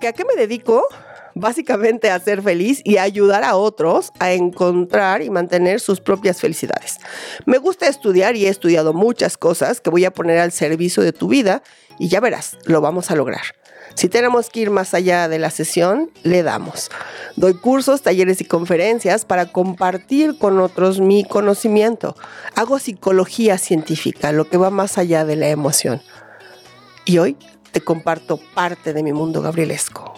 ¿Que ¿A qué me dedico? Básicamente a ser feliz y a ayudar a otros a encontrar y mantener sus propias felicidades. Me gusta estudiar y he estudiado muchas cosas que voy a poner al servicio de tu vida y ya verás, lo vamos a lograr. Si tenemos que ir más allá de la sesión, le damos. Doy cursos, talleres y conferencias para compartir con otros mi conocimiento. Hago psicología científica, lo que va más allá de la emoción. Y hoy te comparto parte de mi mundo gabrielesco.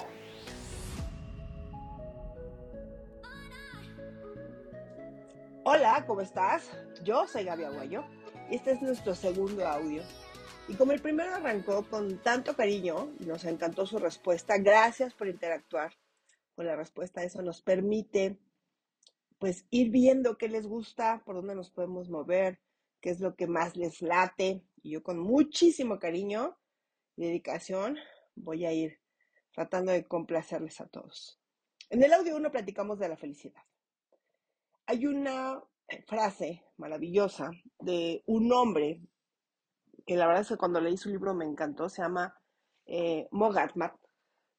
Hola, ¿cómo estás? Yo soy Gabi Aguayo y este es nuestro segundo audio. Y como el primero arrancó con tanto cariño, nos encantó su respuesta, gracias por interactuar con la respuesta. Eso nos permite pues ir viendo qué les gusta, por dónde nos podemos mover, qué es lo que más les late. Y yo con muchísimo cariño dedicación, voy a ir tratando de complacerles a todos. En el audio 1 platicamos de la felicidad. Hay una frase maravillosa de un hombre que la verdad es que cuando leí su libro me encantó, se llama eh, Mogatmat,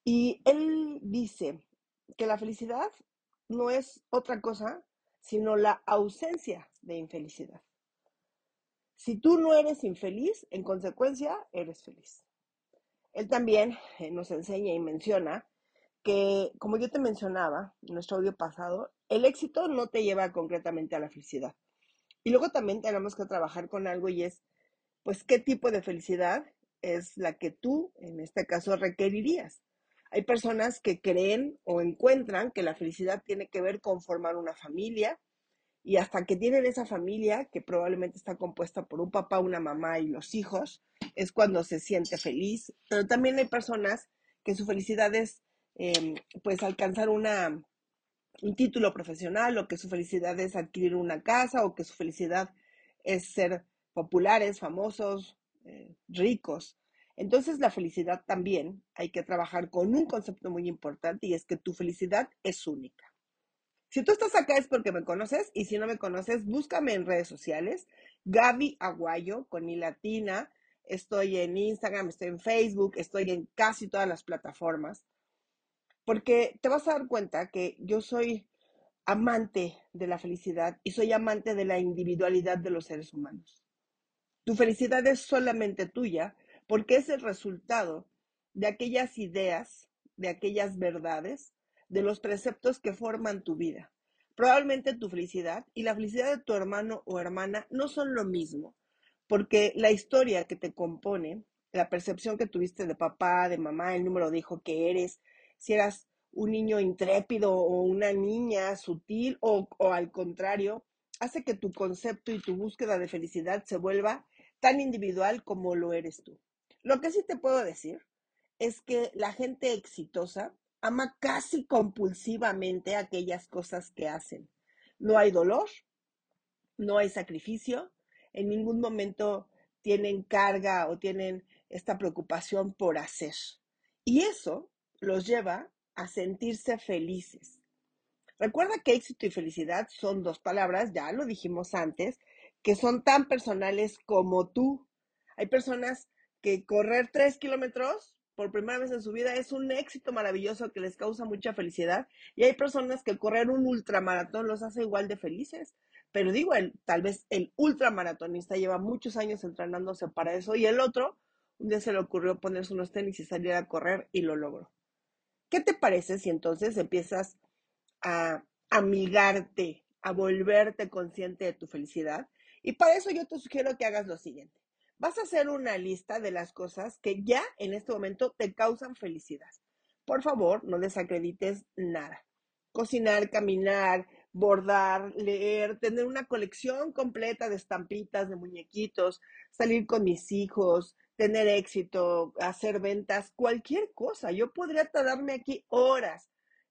y él dice que la felicidad no es otra cosa sino la ausencia de infelicidad. Si tú no eres infeliz, en consecuencia, eres feliz. Él también eh, nos enseña y menciona que, como yo te mencionaba en nuestro audio pasado, el éxito no te lleva concretamente a la felicidad. Y luego también tenemos que trabajar con algo y es, pues, qué tipo de felicidad es la que tú, en este caso, requerirías. Hay personas que creen o encuentran que la felicidad tiene que ver con formar una familia y hasta que tienen esa familia, que probablemente está compuesta por un papá, una mamá y los hijos, es cuando se siente feliz, pero también hay personas que su felicidad es em, pues alcanzar una, un título profesional o que su felicidad es adquirir una casa o que su felicidad es ser populares, famosos, eh, ricos. Entonces la felicidad también hay que trabajar con un concepto muy importante y es que tu felicidad es única. Si tú estás acá es porque me conoces y si no me conoces, búscame en redes sociales, Gaby Aguayo con mi latina, estoy en Instagram, estoy en Facebook, estoy en casi todas las plataformas, porque te vas a dar cuenta que yo soy amante de la felicidad y soy amante de la individualidad de los seres humanos. Tu felicidad es solamente tuya porque es el resultado de aquellas ideas, de aquellas verdades, de los preceptos que forman tu vida. Probablemente tu felicidad y la felicidad de tu hermano o hermana no son lo mismo, porque la historia que te compone, la percepción que tuviste de papá, de mamá, el número de hijo que eres, si eras un niño intrépido o una niña sutil o, o al contrario, hace que tu concepto y tu búsqueda de felicidad se vuelva tan individual como lo eres tú. Lo que sí te puedo decir es que la gente exitosa ama casi compulsivamente aquellas cosas que hacen. No hay dolor, no hay sacrificio, en ningún momento tienen carga o tienen esta preocupación por hacer. Y eso los lleva a sentirse felices. Recuerda que éxito y felicidad son dos palabras, ya lo dijimos antes, que son tan personales como tú. Hay personas que correr tres kilómetros por primera vez en su vida es un éxito maravilloso que les causa mucha felicidad y hay personas que correr un ultramaratón los hace igual de felices. Pero digo, el, tal vez el ultramaratonista lleva muchos años entrenándose para eso y el otro, un día se le ocurrió ponerse unos tenis y salir a correr y lo logró. ¿Qué te parece si entonces empiezas a amigarte, a volverte consciente de tu felicidad? Y para eso yo te sugiero que hagas lo siguiente. Vas a hacer una lista de las cosas que ya en este momento te causan felicidad. Por favor, no desacredites nada. Cocinar, caminar, bordar, leer, tener una colección completa de estampitas, de muñequitos, salir con mis hijos, tener éxito, hacer ventas, cualquier cosa. Yo podría tardarme aquí horas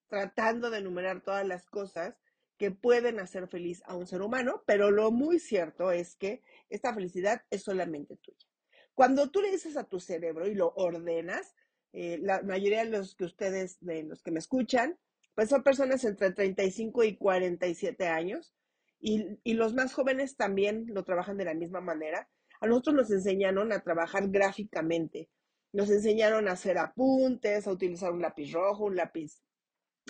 tratando de enumerar todas las cosas que pueden hacer feliz a un ser humano, pero lo muy cierto es que esta felicidad es solamente tuya. Cuando tú le dices a tu cerebro y lo ordenas, eh, la mayoría de los que ustedes, de los que me escuchan, pues son personas entre 35 y 47 años y, y los más jóvenes también lo trabajan de la misma manera. A nosotros nos enseñaron a trabajar gráficamente Nos enseñaron a hacer apuntes, a utilizar un lápiz rojo, un lápiz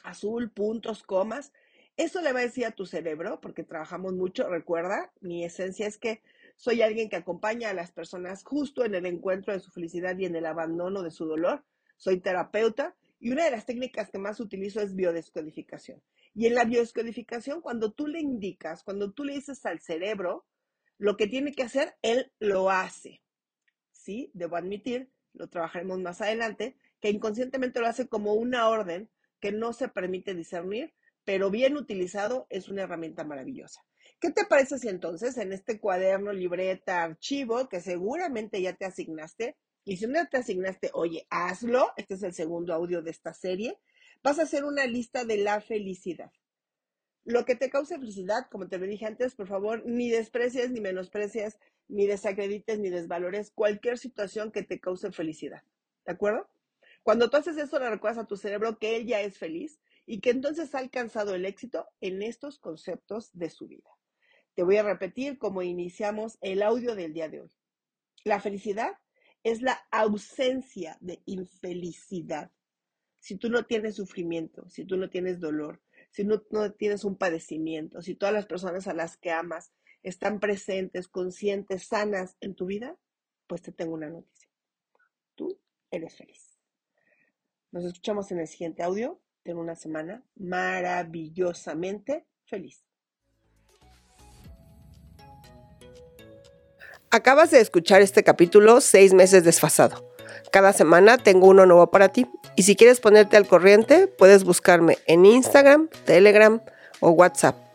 azul, puntos, comas. Eso le va a decir a tu cerebro, porque trabajamos mucho, recuerda, mi esencia es que soy alguien que acompaña a las personas justo en el encuentro de su felicidad y en el abandono de su dolor. Soy terapeuta y una de las técnicas que más utilizo es biodescodificación. Y en la biodescodificación, cuando tú le indicas, cuando tú le dices al cerebro lo que tiene que hacer, él lo hace. Sí, debo admitir, lo trabajaremos más adelante, que inconscientemente lo hace como una orden que no se permite discernir, pero bien utilizado es una herramienta maravillosa. ¿Qué te parece si entonces en este cuaderno, libreta, archivo que seguramente ya te asignaste, y si no te asignaste, oye, hazlo, este es el segundo audio de esta serie, vas a hacer una lista de la felicidad. Lo que te cause felicidad, como te lo dije antes, por favor, ni desprecies, ni menosprecies, ni desacredites, ni desvalores cualquier situación que te cause felicidad. ¿De acuerdo? Cuando tú haces eso, le recuerdas a tu cerebro que él ya es feliz y que entonces ha alcanzado el éxito en estos conceptos de su vida. Te voy a repetir cómo iniciamos el audio del día de hoy. La felicidad es la ausencia de infelicidad. Si tú no tienes sufrimiento, si tú no tienes dolor, si no, no, tienes un padecimiento, si todas las personas a las que amas están presentes, conscientes, sanas en tu vida, pues te tengo una noticia. Tú eres feliz. Nos escuchamos en el siguiente audio. Ten una semana maravillosamente feliz. Acabas de escuchar este capítulo seis meses desfasado. Cada semana tengo uno nuevo para ti. Y si quieres ponerte al corriente, puedes buscarme en Instagram, Telegram o WhatsApp